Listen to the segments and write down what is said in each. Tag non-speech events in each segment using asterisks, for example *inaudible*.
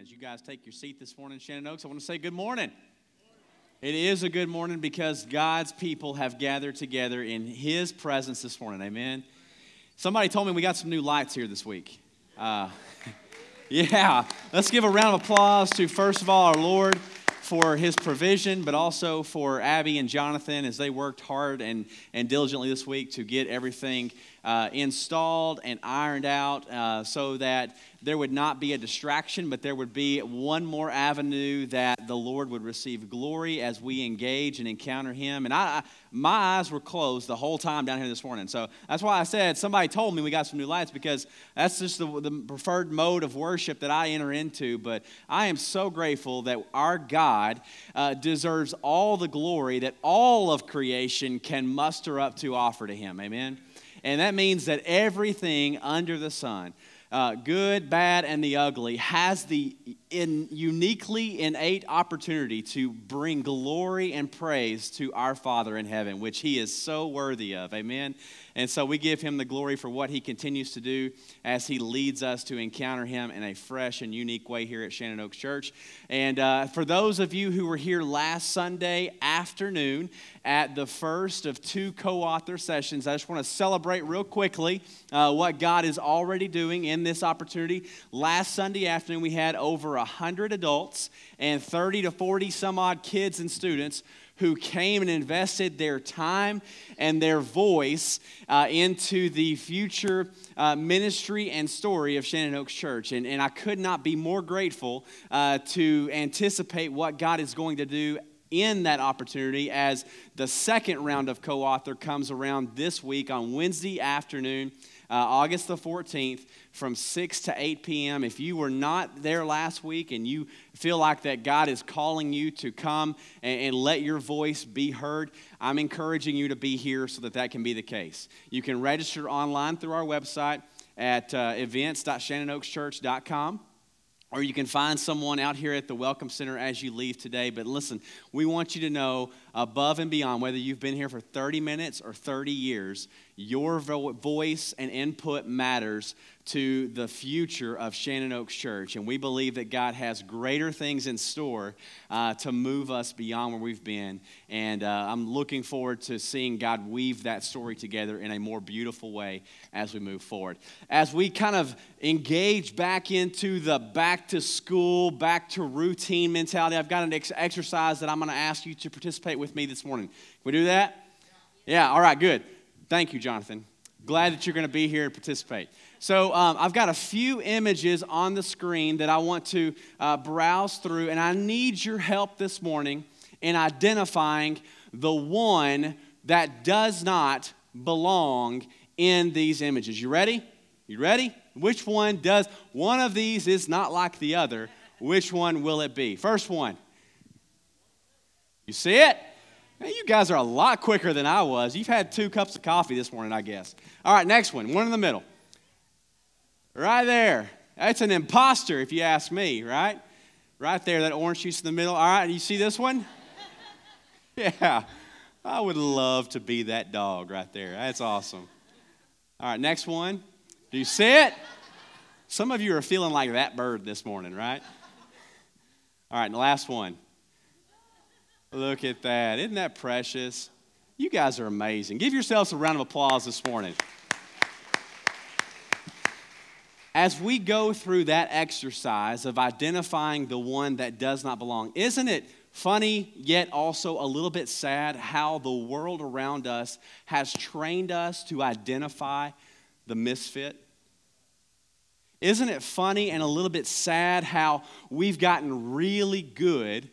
As you guys take your seat this morning, Shannon Oaks, I want to say good morning. It is a good morning because God's people have gathered together in His presence this morning. Amen. Somebody told me we got some new lights here this week. Uh, *laughs* yeah, let's give a round of applause to, first of all, our Lord for his provision, but also for Abby and Jonathan as they worked hard and, and diligently this week to get everything uh, installed and ironed out uh, so that there would not be a distraction, but there would be one more avenue that the Lord would receive glory as we engage and encounter Him. And I, I, my eyes were closed the whole time down here this morning. So that's why I said somebody told me we got some new lights because that's just the, the preferred mode of worship that I enter into. But I am so grateful that our God uh, deserves all the glory that all of creation can muster up to offer to Him. Amen. And that means that everything under the sun, uh, good, bad, and the ugly, has the in uniquely innate opportunity to bring glory and praise to our Father in heaven, which He is so worthy of. Amen. And so we give Him the glory for what He continues to do as He leads us to encounter Him in a fresh and unique way here at Shannon Oaks Church. And uh, for those of you who were here last Sunday afternoon at the first of two co author sessions, I just want to celebrate real quickly uh, what God is already doing in this opportunity. Last Sunday afternoon, we had over 100 adults and 30 to 40 some odd kids and students who came and invested their time and their voice uh, into the future uh, ministry and story of Shannon Oaks Church. And, and I could not be more grateful uh, to anticipate what God is going to do in that opportunity as the second round of co author comes around this week on Wednesday afternoon uh, August the 14th from 6 to 8 p.m. If you were not there last week and you feel like that God is calling you to come and, and let your voice be heard, I'm encouraging you to be here so that that can be the case. You can register online through our website at uh, events.shannonoakschurch.com or you can find someone out here at the Welcome Center as you leave today. But listen, we want you to know above and beyond, whether you've been here for 30 minutes or 30 years, your voice and input matters to the future of Shannon Oaks Church. And we believe that God has greater things in store uh, to move us beyond where we've been. And uh, I'm looking forward to seeing God weave that story together in a more beautiful way as we move forward. As we kind of engage back into the back to school, back to routine mentality, I've got an ex- exercise that I'm going to ask you to participate with me this morning. Can we do that? Yeah, all right, good. Thank you, Jonathan. Glad that you're going to be here and participate. So, um, I've got a few images on the screen that I want to uh, browse through, and I need your help this morning in identifying the one that does not belong in these images. You ready? You ready? Which one does? One of these is not like the other. Which one will it be? First one. You see it? You guys are a lot quicker than I was. You've had two cups of coffee this morning, I guess. All right, next one. One in the middle. Right there. That's an imposter, if you ask me, right? Right there, that orange juice in the middle. All right, you see this one? *laughs* yeah. I would love to be that dog right there. That's awesome. All right, next one. Do you see it? Some of you are feeling like that bird this morning, right? All right, and the last one. Look at that. Isn't that precious? You guys are amazing. Give yourselves a round of applause this morning. As we go through that exercise of identifying the one that does not belong, isn't it funny yet also a little bit sad how the world around us has trained us to identify the misfit? Isn't it funny and a little bit sad how we've gotten really good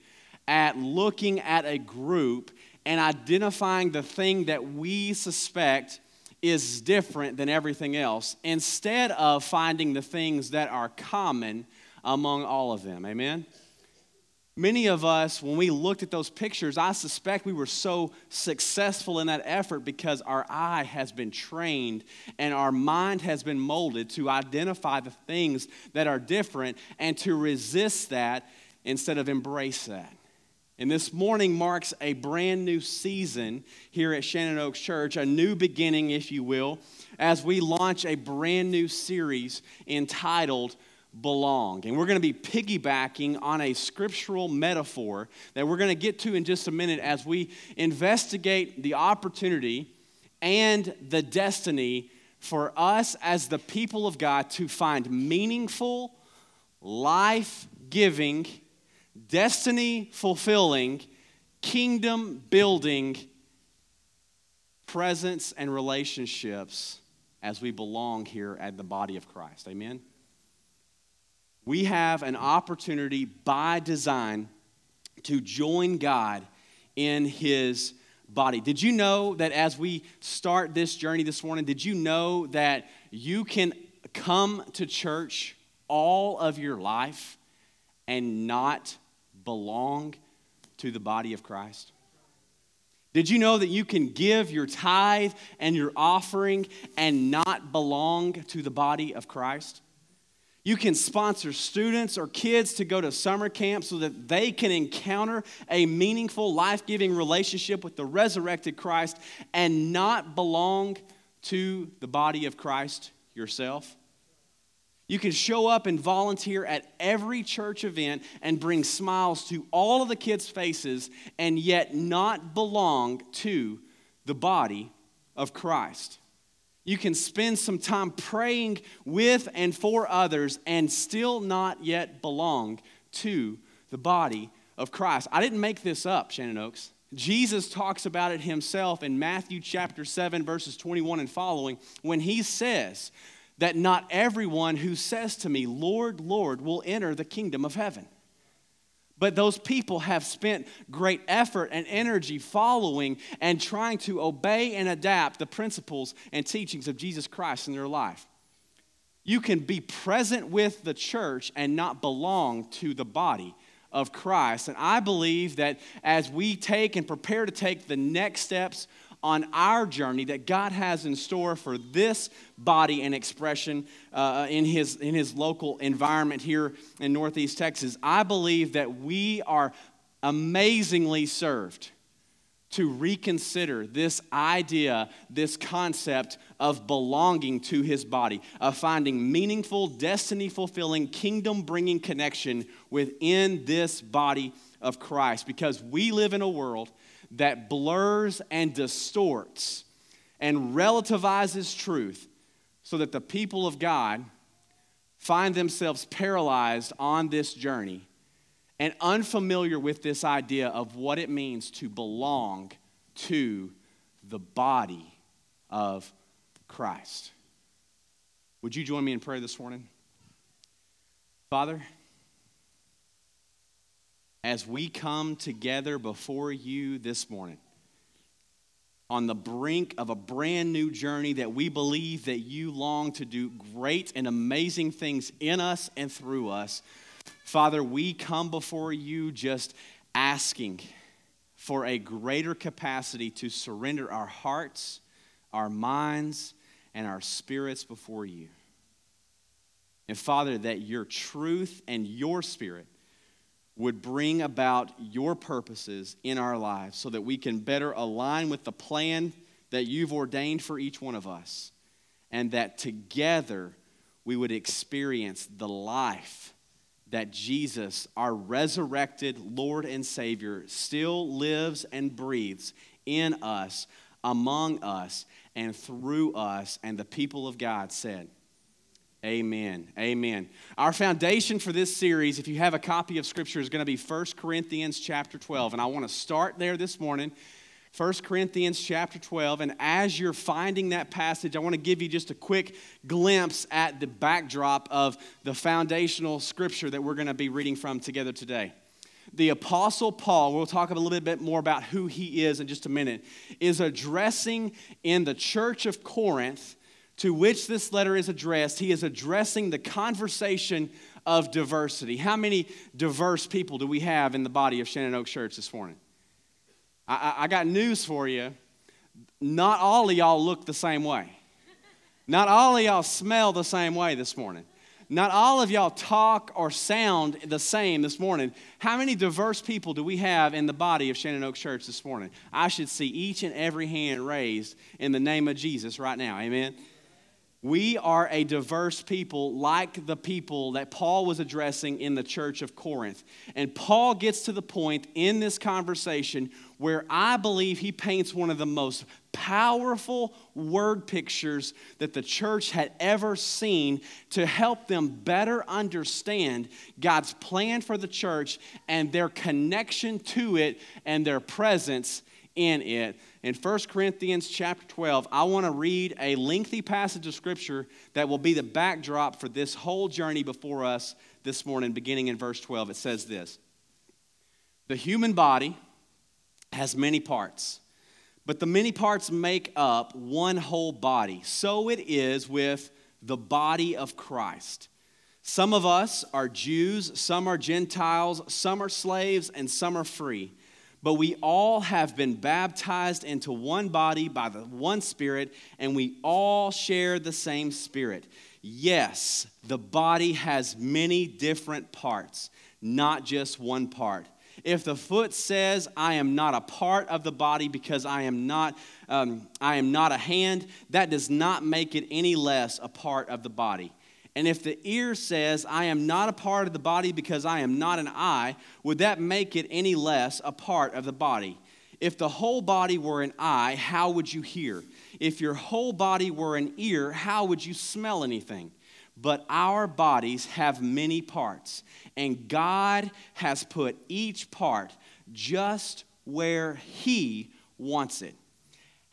at looking at a group and identifying the thing that we suspect is different than everything else instead of finding the things that are common among all of them. Amen? Many of us, when we looked at those pictures, I suspect we were so successful in that effort because our eye has been trained and our mind has been molded to identify the things that are different and to resist that instead of embrace that. And this morning marks a brand new season here at Shannon Oaks Church, a new beginning, if you will, as we launch a brand new series entitled belong. And we're going to be piggybacking on a scriptural metaphor that we're going to get to in just a minute as we investigate the opportunity and the destiny for us as the people of God to find meaningful, life giving, destiny fulfilling, kingdom building presence and relationships as we belong here at the body of Christ. Amen? We have an opportunity by design to join God in His body. Did you know that as we start this journey this morning, did you know that you can come to church all of your life and not belong to the body of Christ? Did you know that you can give your tithe and your offering and not belong to the body of Christ? You can sponsor students or kids to go to summer camp so that they can encounter a meaningful, life giving relationship with the resurrected Christ and not belong to the body of Christ yourself. You can show up and volunteer at every church event and bring smiles to all of the kids' faces and yet not belong to the body of Christ. You can spend some time praying with and for others and still not yet belong to the body of Christ. I didn't make this up, Shannon Oaks. Jesus talks about it himself in Matthew chapter 7, verses 21 and following, when he says that not everyone who says to me, Lord, Lord, will enter the kingdom of heaven. But those people have spent great effort and energy following and trying to obey and adapt the principles and teachings of Jesus Christ in their life. You can be present with the church and not belong to the body of Christ. And I believe that as we take and prepare to take the next steps on our journey that God has in store for this body and expression uh, in, his, in his local environment here in Northeast Texas. I believe that we are amazingly served to reconsider this idea, this concept of belonging to his body, of finding meaningful, destiny fulfilling, kingdom bringing connection within this body of Christ. Because we live in a world that blurs and distorts and relativizes truth so that the people of God find themselves paralyzed on this journey and unfamiliar with this idea of what it means to belong to the body of Christ. Would you join me in prayer this morning? Father, as we come together before you this morning on the brink of a brand new journey that we believe that you long to do great and amazing things in us and through us. Father, we come before you just asking for a greater capacity to surrender our hearts, our minds, and our spirits before you. And Father, that your truth and your spirit would bring about your purposes in our lives so that we can better align with the plan that you've ordained for each one of us, and that together we would experience the life that Jesus, our resurrected Lord and Savior, still lives and breathes in us, among us, and through us. And the people of God said, Amen. Amen. Our foundation for this series, if you have a copy of Scripture, is going to be 1 Corinthians chapter 12. And I want to start there this morning. 1 Corinthians chapter 12. And as you're finding that passage, I want to give you just a quick glimpse at the backdrop of the foundational scripture that we're going to be reading from together today. The Apostle Paul, we'll talk a little bit more about who he is in just a minute, is addressing in the church of Corinth to which this letter is addressed, he is addressing the conversation of diversity. How many diverse people do we have in the body of Shannon Oak Church this morning? I, I, got news for you. Not all of y'all look the same way. Not all of y'all smell the same way this morning. Not all of y'all talk or sound the same this morning. How many diverse people do we have in the body of Shannon Oak Church this morning? I should see each and every hand raised in the name of Jesus right now. Amen. We are a diverse people, like the people that Paul was addressing in the church of Corinth. And Paul gets to the point in this conversation where I believe he paints one of the most powerful word pictures that the church had ever seen to help them better understand God's plan for the church and their connection to it and their presence in it. In 1 Corinthians chapter 12, I want to read a lengthy passage of scripture that will be the backdrop for this whole journey before us this morning, beginning in verse 12. It says this The human body has many parts, but the many parts make up one whole body. So it is with the body of Christ. Some of us are Jews, some are Gentiles, some are slaves, and some are free but we all have been baptized into one body by the one Spirit, and we all share the same Spirit. Yes, the body has many different parts, not just one part. If the foot says, I am not a part of the body because I am not, um, I am not a hand, that does not make it any less a part of the body. And if the ear says, I am not a part of the body because I am not an eye, would that make it any less a part of the body? If the whole body were an eye, how would you hear? If your whole body were an ear, how would you smell anything? But our bodies have many parts, and God has put each part just where He wants it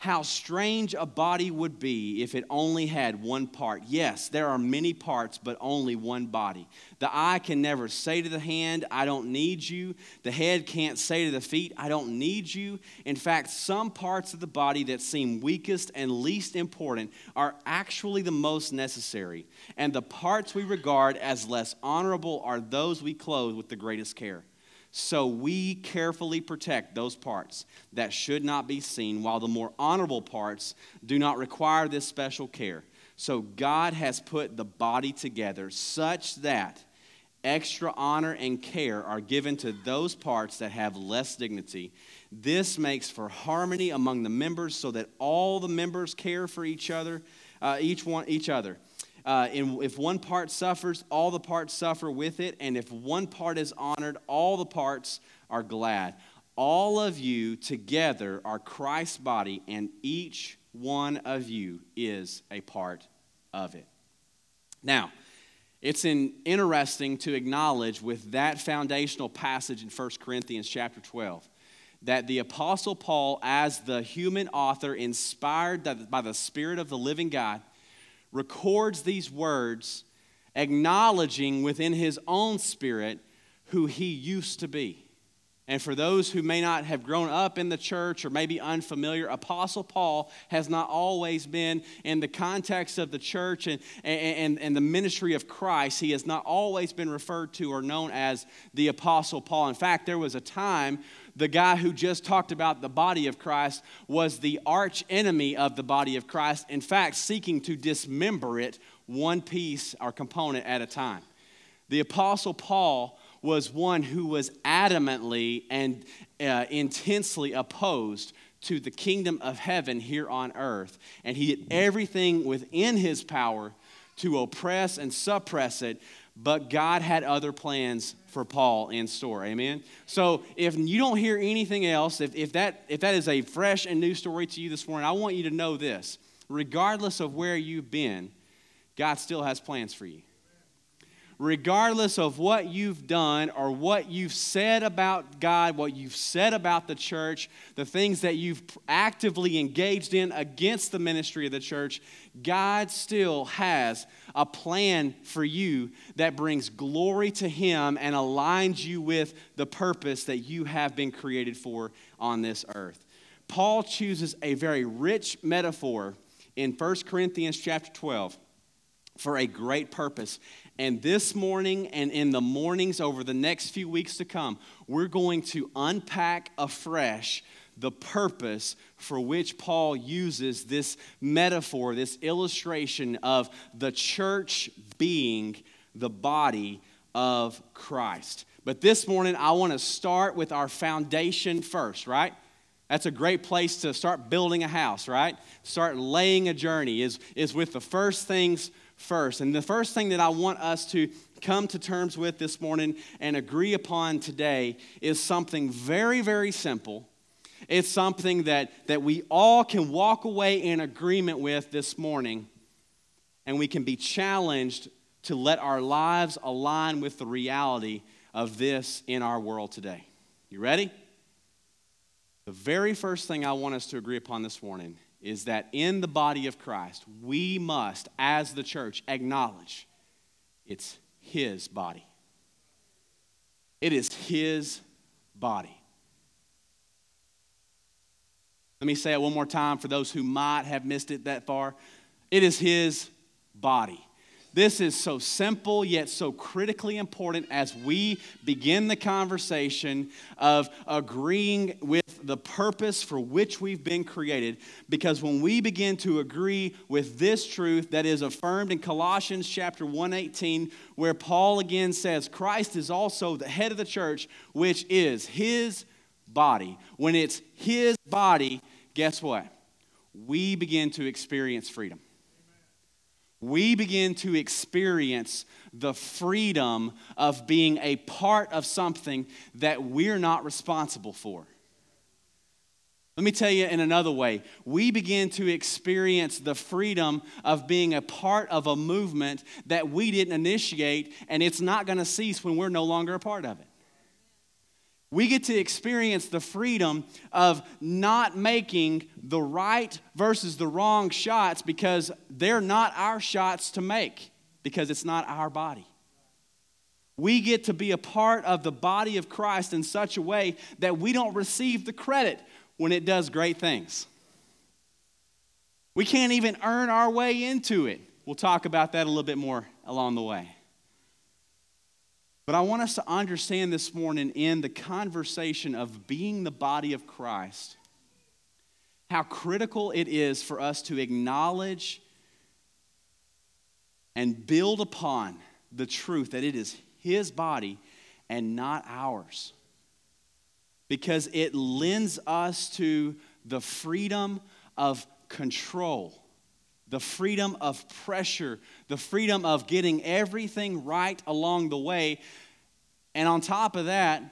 how strange a body would be if it only had one part. Yes, there are many parts, but only one body. The eye can never say to the hand, I don't need you. The head can't say to the feet, I don't need you. In fact, some parts of the body that seem weakest and least important are actually the most necessary. And the parts we regard as less honorable are those we clothe with the greatest care. So we carefully protect those parts that should not be seen, while the more honorable parts do not require this special care. So God has put the body together such that extra honor and care are given to those parts that have less dignity. This makes for harmony among the members so that all the members care for each other, uh, each one each other. Uh, and if one part suffers, all the parts suffer with it. And if one part is honored, all the parts are glad. All of you together are Christ's body, and each one of you is a part of it. Now, it's in, interesting to acknowledge with that foundational passage in 1 Corinthians chapter 12 that the Apostle Paul, as the human author inspired by the Spirit of the living God, records these words, acknowledging within his own spirit who he used to be. And for those who may not have grown up in the church or maybe unfamiliar, Apostle Paul has not always been in the context of the church and, and, and the ministry of Christ. He has not always been referred to or known as the Apostle Paul. In fact, there was a time the guy who just talked about the body of Christ was the arch enemy of the body of Christ, in fact, seeking to dismember it one piece or component at a time. The Apostle Paul was one who was adamantly and uh, intensely opposed to the kingdom of heaven here on earth. And he did everything within his power to oppress and suppress it, but God had other plans for Paul in store. Amen. So if you don't hear anything else, if, if that if that is a fresh and new story to you this morning, I want you to know this. Regardless of where you've been, God still has plans for you regardless of what you've done or what you've said about God, what you've said about the church, the things that you've actively engaged in against the ministry of the church, God still has a plan for you that brings glory to Him and aligns you with the purpose that you have been created for on this earth. Paul chooses a very rich metaphor in 1 Corinthians chapter 12 for a great purpose. And this morning and in the mornings over the next few weeks to come, we're going to unpack afresh the purpose for which Paul uses this metaphor, this illustration of the church being the body of Christ. But this morning, I want to start with our foundation first, right? That's a great place to start building a house, right? Start laying a journey is, is with the first things first. And the first thing that I want us to come to terms with this morning and agree upon today is something very, very simple. It's something that, that we all can walk away in agreement with this morning, and we can be challenged to let our lives align with the reality of this in our world today. You ready? The very first thing I want us to agree upon this morning is that in the body of Christ, we must, as the church, acknowledge it's His body. It is His body. Let me say it one more time for those who might have missed it that far. It is His body. This is so simple yet so critically important as we begin the conversation of agreeing with the purpose for which we've been created. Because when we begin to agree with this truth that is affirmed in Colossians chapter 1:18, where Paul again says, Christ is also the head of the church, which is his body. When it's his body, guess what? We begin to experience freedom we begin to experience the freedom of being a part of something that we're not responsible for. Let me tell you in another way. We begin to experience the freedom of being a part of a movement that we didn't initiate, and it's not going to cease when we're no longer a part of it. We get to experience the freedom of not making the right versus the wrong shots because they're not our shots to make, because it's not our body. We get to be a part of the body of Christ in such a way that we don't receive the credit when it does great things. We can't even earn our way into it. We'll talk about that a little bit more along the way. But I want us to understand this morning in the conversation of being the body of Christ how critical it is for us to acknowledge and build upon the truth that it is His body and not ours. Because it lends us to the freedom of control, the freedom of pressure, the freedom of getting everything right along the way. And on top of that,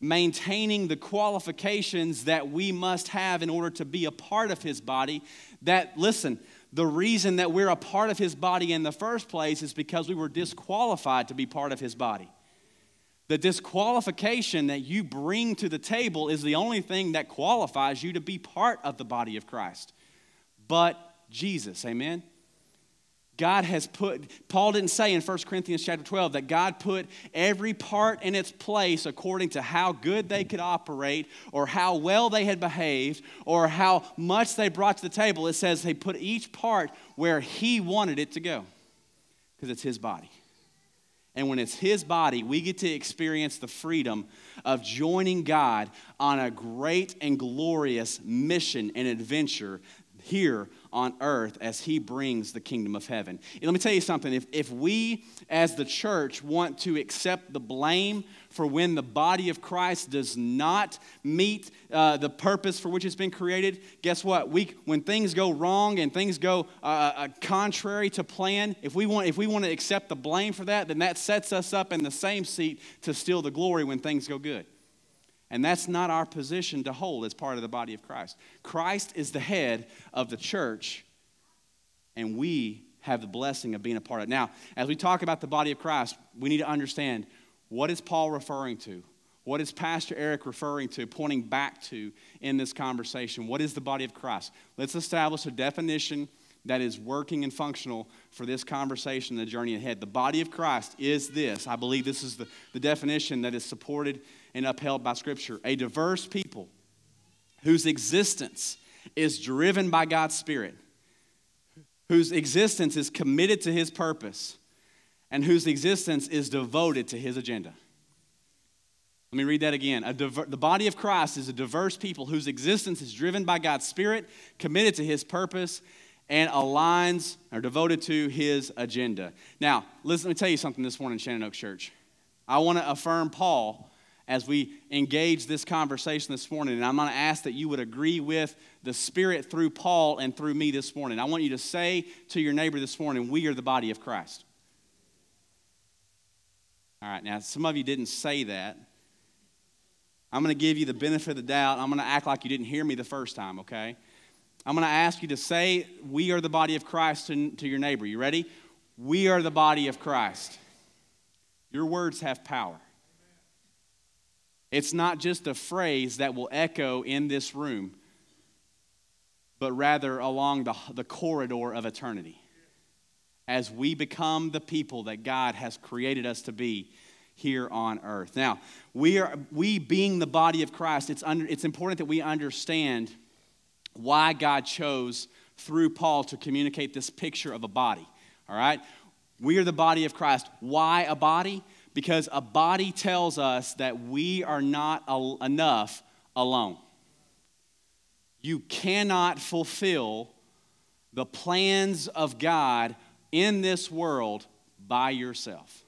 maintaining the qualifications that we must have in order to be a part of his body. That, listen, the reason that we're a part of his body in the first place is because we were disqualified to be part of his body. The disqualification that you bring to the table is the only thing that qualifies you to be part of the body of Christ. But Jesus, amen? God has put, Paul didn't say in 1 Corinthians chapter 12 that God put every part in its place according to how good they could operate or how well they had behaved or how much they brought to the table. It says they put each part where he wanted it to go because it's his body. And when it's his body, we get to experience the freedom of joining God on a great and glorious mission and adventure here on earth as he brings the kingdom of heaven. And let me tell you something if, if we as the church want to accept the blame for when the body of Christ does not meet uh, the purpose for which it's been created, guess what? We, when things go wrong and things go uh, uh, contrary to plan, if we, want, if we want to accept the blame for that, then that sets us up in the same seat to steal the glory when things go good. And that's not our position to hold as part of the body of Christ. Christ is the head of the church, and we have the blessing of being a part of it. Now, as we talk about the body of Christ, we need to understand what is Paul referring to? What is Pastor Eric referring to, pointing back to in this conversation? What is the body of Christ? Let's establish a definition that is working and functional for this conversation, the journey ahead. The body of Christ is this. I believe this is the, the definition that is supported and upheld by Scripture. A diverse people whose existence is driven by God's Spirit, whose existence is committed to His purpose, and whose existence is devoted to His agenda. Let me read that again. Diver- the body of Christ is a diverse people whose existence is driven by God's Spirit, committed to His purpose, and aligns or devoted to His agenda. Now, listen, let me tell you something this morning, Shannon Oak Church. I want to affirm Paul as we engage this conversation this morning. And I'm going to ask that you would agree with the Spirit through Paul and through me this morning. I want you to say to your neighbor this morning, We are the body of Christ. All right, now some of you didn't say that. I'm going to give you the benefit of the doubt. I'm going to act like you didn't hear me the first time, okay? I'm going to ask you to say, We are the body of Christ to, to your neighbor. You ready? We are the body of Christ. Your words have power. It's not just a phrase that will echo in this room, but rather along the, the corridor of eternity as we become the people that God has created us to be here on earth. Now, we are we being the body of Christ, it's under, it's important that we understand why God chose through Paul to communicate this picture of a body. All right? We are the body of Christ. Why a body? Because a body tells us that we are not al- enough alone. You cannot fulfill the plans of God in this world by yourself.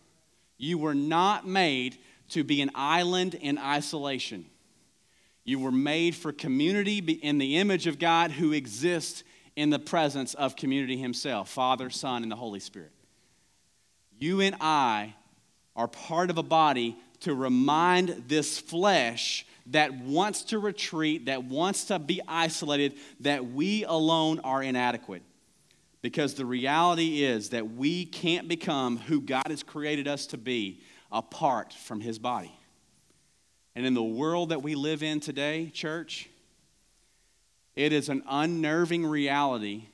You were not made to be an island in isolation. You were made for community in the image of God who exists in the presence of community Himself Father, Son, and the Holy Spirit. You and I are part of a body to remind this flesh that wants to retreat, that wants to be isolated, that we alone are inadequate. Because the reality is that we can't become who God has created us to be apart from His body. And in the world that we live in today, church, it is an unnerving reality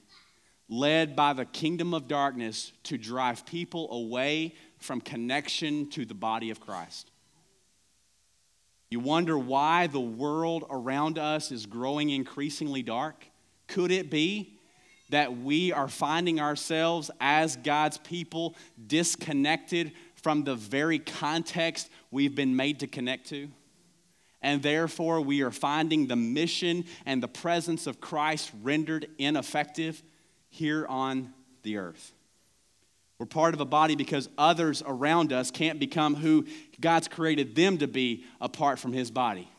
led by the kingdom of darkness to drive people away from connection to the body of Christ. You wonder why the world around us is growing increasingly dark? Could it be that we are finding ourselves as God's people disconnected from the very context we've been made to connect to? And therefore, we are finding the mission and the presence of Christ rendered ineffective here on the earth. We're part of a body because others around us can't become who God's created them to be apart from His body.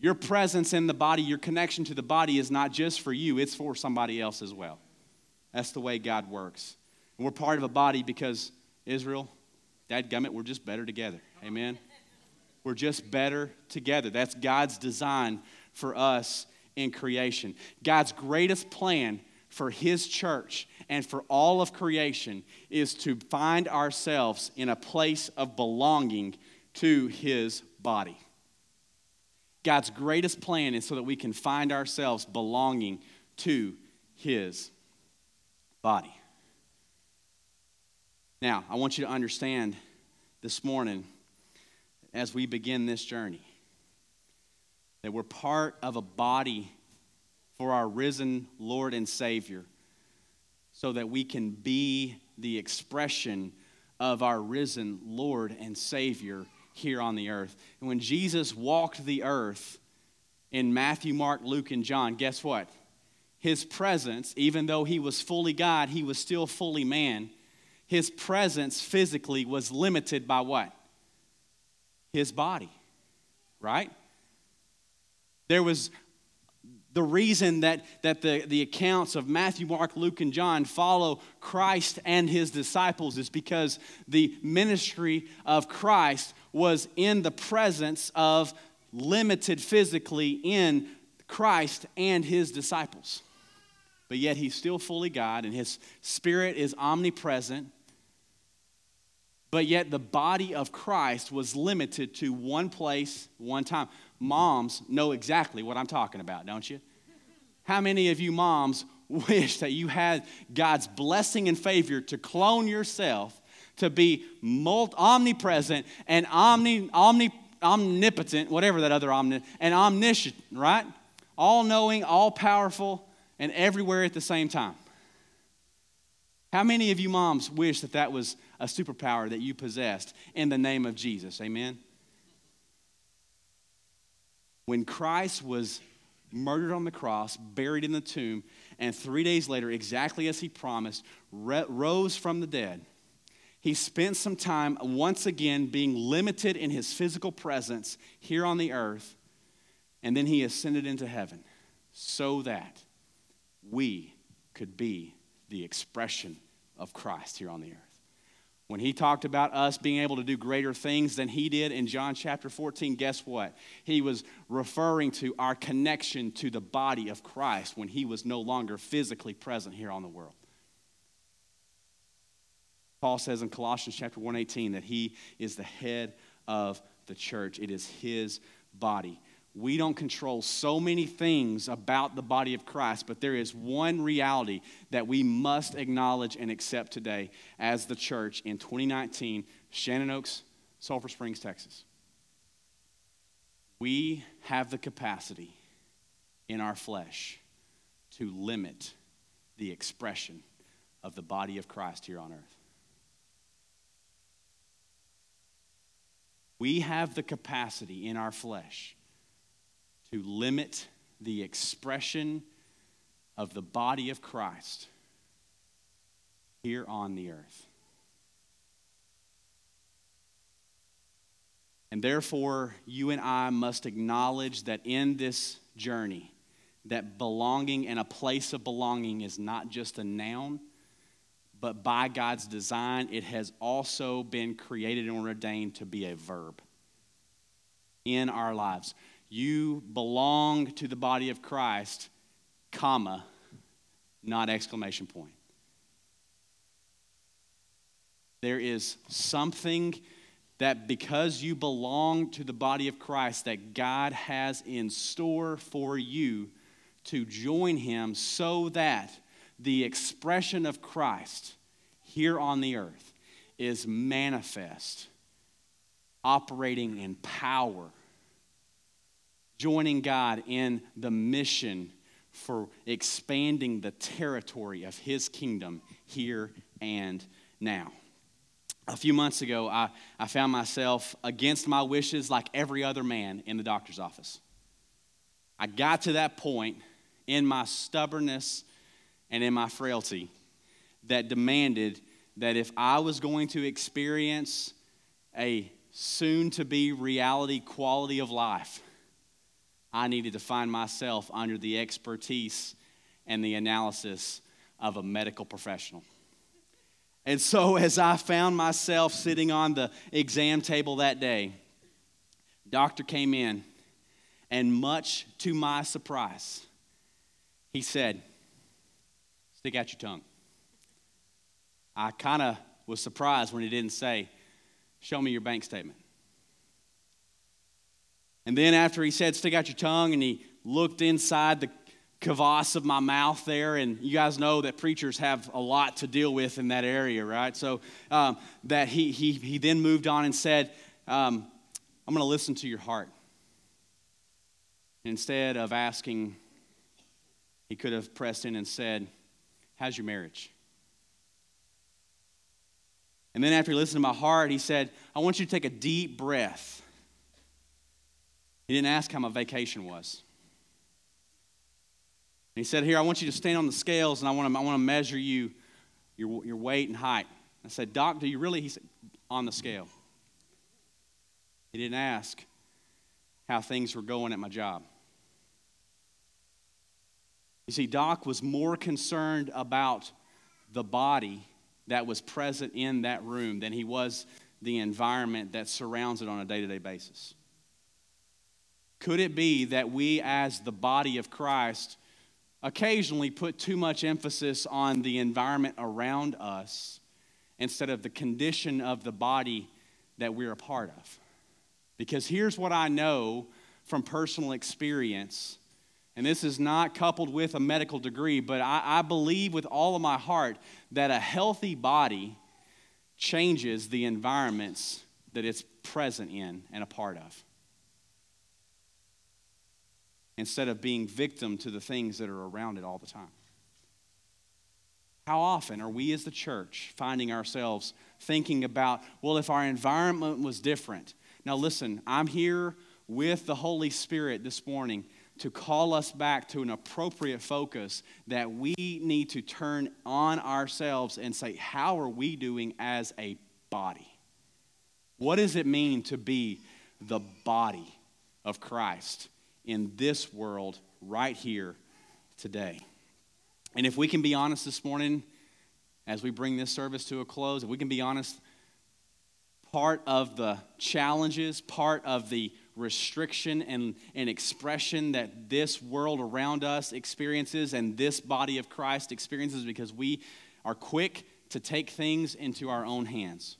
Your presence in the body, your connection to the body is not just for you, it's for somebody else as well. That's the way God works. And we're part of a body because Israel, Dad Gummit, we're just better together. Amen. We're just better together. That's God's design for us in creation. God's greatest plan for His church and for all of creation is to find ourselves in a place of belonging to His body. God's greatest plan is so that we can find ourselves belonging to His body. Now, I want you to understand this morning as we begin this journey. That we're part of a body for our risen Lord and Savior so that we can be the expression of our risen Lord and Savior here on the earth. And when Jesus walked the earth in Matthew, Mark, Luke, and John, guess what? His presence, even though he was fully God, he was still fully man. His presence physically was limited by what? his body, right? There was the reason that, that the, the accounts of Matthew, Mark, Luke, and John follow Christ and his disciples is because the ministry of Christ was in the presence of limited physically in Christ and his disciples. But yet he's still fully God and his spirit is omnipresent but yet, the body of Christ was limited to one place, one time. Moms know exactly what I'm talking about, don't you? How many of you moms *laughs* wish that you had God's blessing and favor to clone yourself to be omnipresent and omni, omni, omnipotent, whatever that other omni, and omniscient, right? All knowing, all powerful, and everywhere at the same time. How many of you moms wish that that was a superpower that you possessed in the name of Jesus? Amen. When Christ was murdered on the cross, buried in the tomb, and three days later, exactly as he promised, rose from the dead, he spent some time once again being limited in his physical presence here on the earth, and then he ascended into heaven so that we could be the expression of Christ here on the earth. When he talked about us being able to do greater things than he did in John chapter 14, guess what? He was referring to our connection to the body of Christ when he was no longer physically present here on the world. Paul says in Colossians chapter 1:18 that he is the head of the church. It is his body we don't control so many things about the body of Christ, but there is one reality that we must acknowledge and accept today as the church in 2019, Shannon Oaks, Sulphur Springs, Texas. We have the capacity in our flesh to limit the expression of the body of Christ here on earth. We have the capacity in our flesh to limit the expression of the body of Christ here on the earth. And therefore, you and I must acknowledge that in this journey, that belonging and a place of belonging is not just a noun, but by God's design, it has also been created and ordained to be a verb in our lives you belong to the body of Christ, comma, not exclamation point. There is something that because you belong to the body of Christ that God has in store for you to join him so that the expression of Christ here on the earth is manifest, operating in power joining God in the mission for expanding the territory of His kingdom here and now. A few months ago, I, I found myself against my wishes, like every other man, in the doctor's office. I got to that point in my stubbornness and in my frailty that demanded that if I was going to experience a soon to be reality quality of life, I needed to find myself under the expertise and the analysis of a medical professional. And so, *laughs* as I found myself sitting on the exam table that day, doctor came in, and much to my surprise, he said, Stick out your tongue. I kind of was surprised when he didn't say, Show me your bank statement. And then after he said, Stick out your tongue, and he looked inside the crevasse of my mouth there, and you guys know that preachers have a lot to deal with in that area, right? So um, that he, he, he then moved on and said, um, I'm going to listen to your heart. Instead of asking, he could have pressed in and said, How's your marriage? And then after he listened to my heart, he said, I want you to take a deep breath he didn't ask how my vacation was. he said, Here, I want you to stand on the scales and I want to, I want to measure you, your, your weight and height. I said, Doc, do you really? He said, On the scale. He didn't ask how things were going at my job. You see, Doc was more concerned about the body that was present in that room than he was the environment that surrounds it on a day to day basis. Could it be that we, as the body of Christ, occasionally put too much emphasis on the environment around us instead of the condition of the body that we're a part of? Because here's what I know from personal experience, and this is not coupled with a medical degree, but I, I believe with all of my heart that a healthy body changes the environments that it's present in and a part of instead of being victim to the things that are around it all the time. How often are we as the church finding ourselves thinking about, well, if our environment was different? Now, listen, I'm here with the Holy Spirit this morning to call us back to an appropriate focus that we need to turn on ourselves and say, how are we doing as a body. What does it mean to be the body of Christ in this world right here today? And if we can be honest this morning, as we bring this service to a close, if we can be honest, part of the challenges, part of the restriction and, and expression that this world around us experiences and this body of Christ experiences because we are quick to take things into our own hands.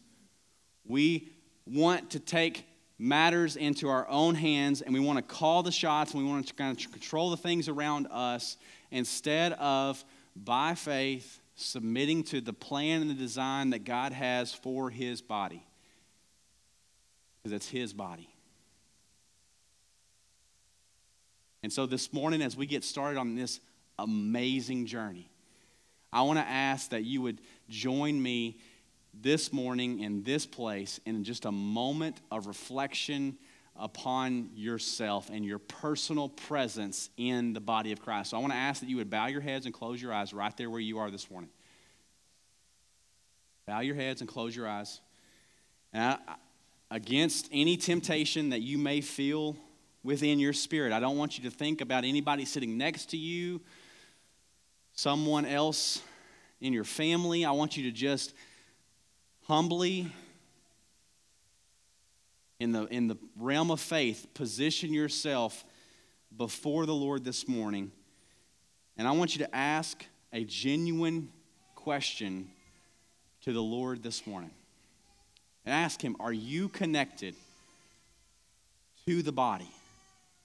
We want to take matters into our own hands and we want to call the shots and we want to kind of control the things around us instead of by faith submitting to the plan and the design that God has for his body. Because it's his body. And so this morning, as we get started on this amazing journey, I want to ask that you would join me this morning in this place in just a moment of reflection upon yourself and your personal presence in the body of Christ. So I want to ask that you would bow your heads and close your eyes right there where you are this morning. Bow your heads and close your eyes. And I, against any temptation that you may feel within your spirit. I don't want you to think about anybody sitting next to you, someone else in your family. I want you to just humbly, in the, in the realm of faith, position yourself before the Lord this morning. And I want you to ask a genuine question to the Lord this morning. And ask Him, Are you connected to the body?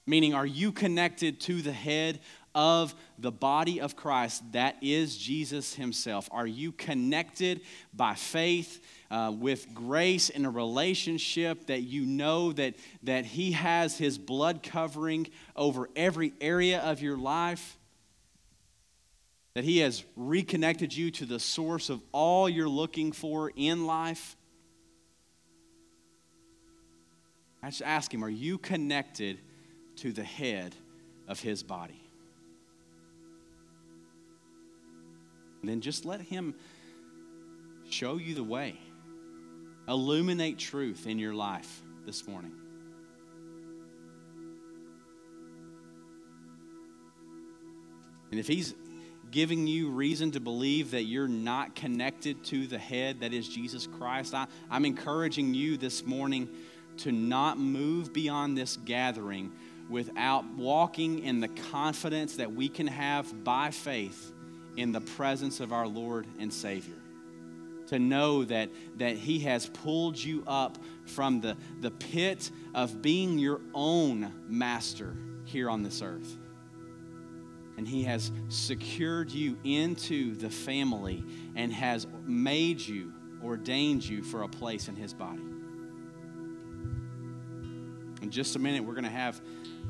Meaning, are you connected to the head of the body of Christ that is Jesus Himself? Are you connected by faith uh, with grace in a relationship that you know that, that He has His blood covering over every area of your life? That He has reconnected you to the source of all you're looking for in life? I just ask Him, are you connected? to the head of his body. Then just let him show you the way, illuminate truth in your life this morning. And if he's giving you reason to believe that you're not connected to the head that is Jesus Christ, I, am encouraging you this morning to not move beyond this gathering without walking in the confidence that we can have by faith in the presence of our Lord and Savior. To know that, that He has pulled you up from the, the pit of being your own master here on this earth. And He has secured you into the family and has made you, ordained you for a place in His body. In just a minute, we're going to have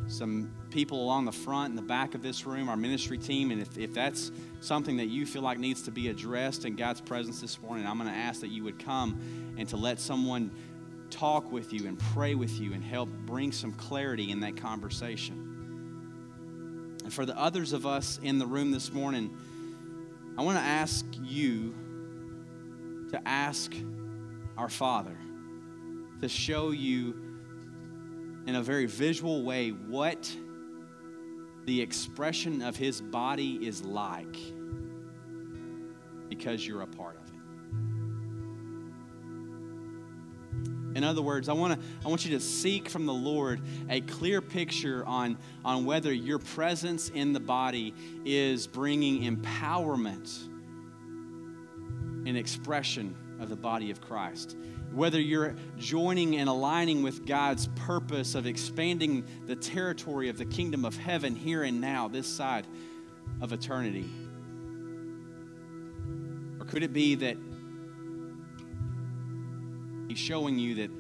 some people along the front and the back of this room, our ministry team. And if, if that's something that you feel like needs to be addressed in God's presence this morning, I'm going to ask that you would come and to let someone talk with you and pray with you and help bring some clarity in that conversation. And for the others of us in the room this morning, I want to ask you to ask our Father to show you in a very visual way what the expression of his body is like because you're a part of it. In other words, I, wanna, I want you to seek from the Lord a clear picture on, on whether your presence in the body is bringing empowerment and expression of the body of Christ whether you're joining and aligning with God's purpose of expanding the territory of the kingdom of heaven here and now, this side of eternity. Or could it be that He's showing you that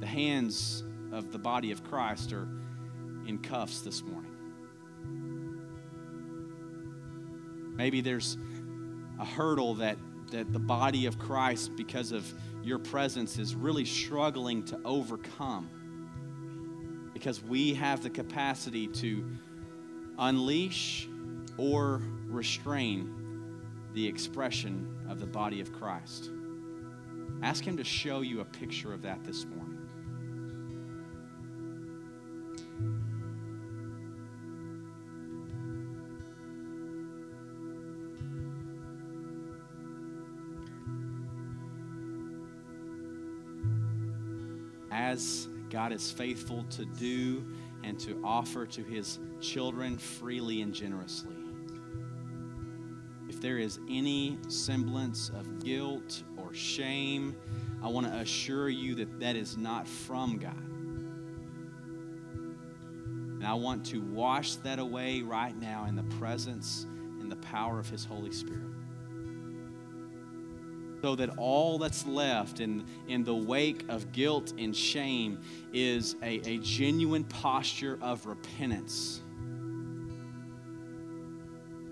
the hands of the body of Christ are in cuffs this morning? Maybe there's a hurdle that, that the body of Christ, because of your presence is really struggling to overcome because we have the capacity to unleash or restrain the expression of the body of Christ. Ask Him to show you a picture of that this morning. God is faithful to do and to offer to his children freely and generously. If there is any semblance of guilt or shame, I want to assure you that that is not from God. And I want to wash that away right now in the presence and the power of His Holy Spirit so that all that's left in, in the wake of guilt and shame is a, a genuine posture of repentance.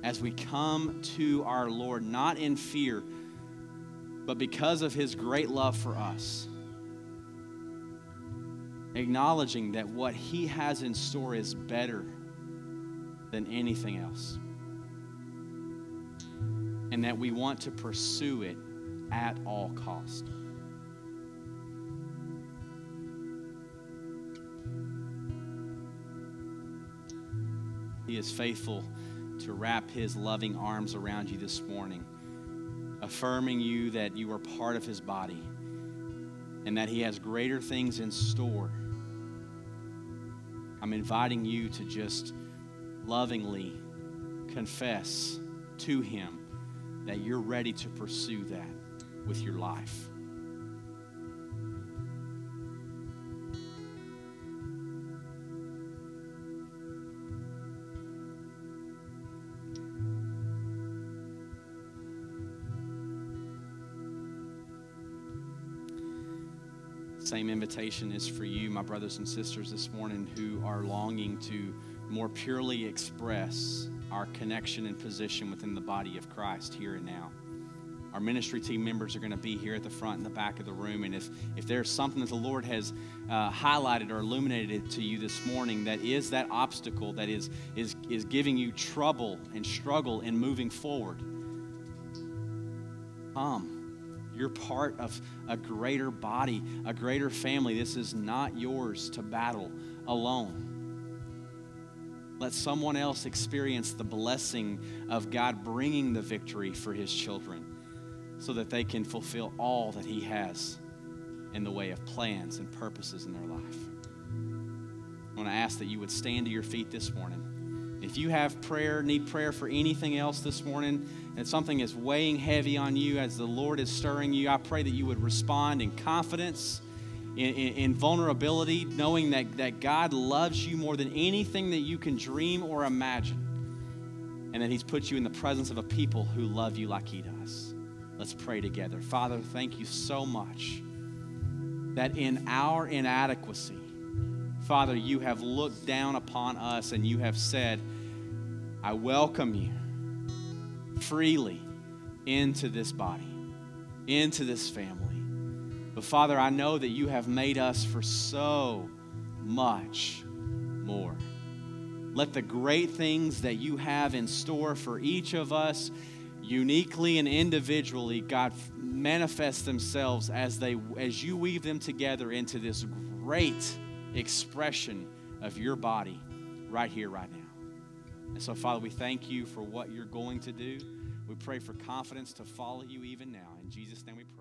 As we come to our Lord, not in fear, but because of his great love for us, acknowledging that what he has in store is better than anything else, and that we want to pursue it at all cost. He is faithful to wrap his loving arms around you this morning, affirming you that you are part of his body and that he has greater things in store. I'm inviting you to just lovingly confess to him that you're ready to pursue that with your life. Same invitation is for you, my brothers and sisters, this morning who are longing to more purely express our connection and position within the body of Christ here and now. Our ministry team members are going to be here at the front and the back of the room. And if, if there's something that the Lord has uh, highlighted or illuminated to you this morning that is that obstacle that is, is, is giving you trouble and struggle in moving forward, come. You're part of a greater body, a greater family. This is not yours to battle alone. Let someone else experience the blessing of God bringing the victory for his children so that they can fulfill all that He has in the way of plans and purposes in their life. I want to ask that you would stand to your feet this morning. If you have prayer, need prayer for anything else this morning, and something is weighing heavy on you as the Lord is stirring you, I pray that you would respond in confidence, in, in, in vulnerability, knowing that, that God loves you more than anything that you can dream or imagine, and that He's put you in the presence of a people who love you like He does. Let's pray together. Father, thank you so much that in our inadequacy, Father, you have looked down upon us and you have said, I welcome you freely into this body, into this family. But Father, I know that you have made us for so much more. Let the great things that you have in store for each of us uniquely and individually, God manifests themselves as they as you weave them together into this great expression of your body right here, right now. And so, Father, we thank you for what you're going to do. We pray for confidence to follow you even now. In Jesus' name we pray.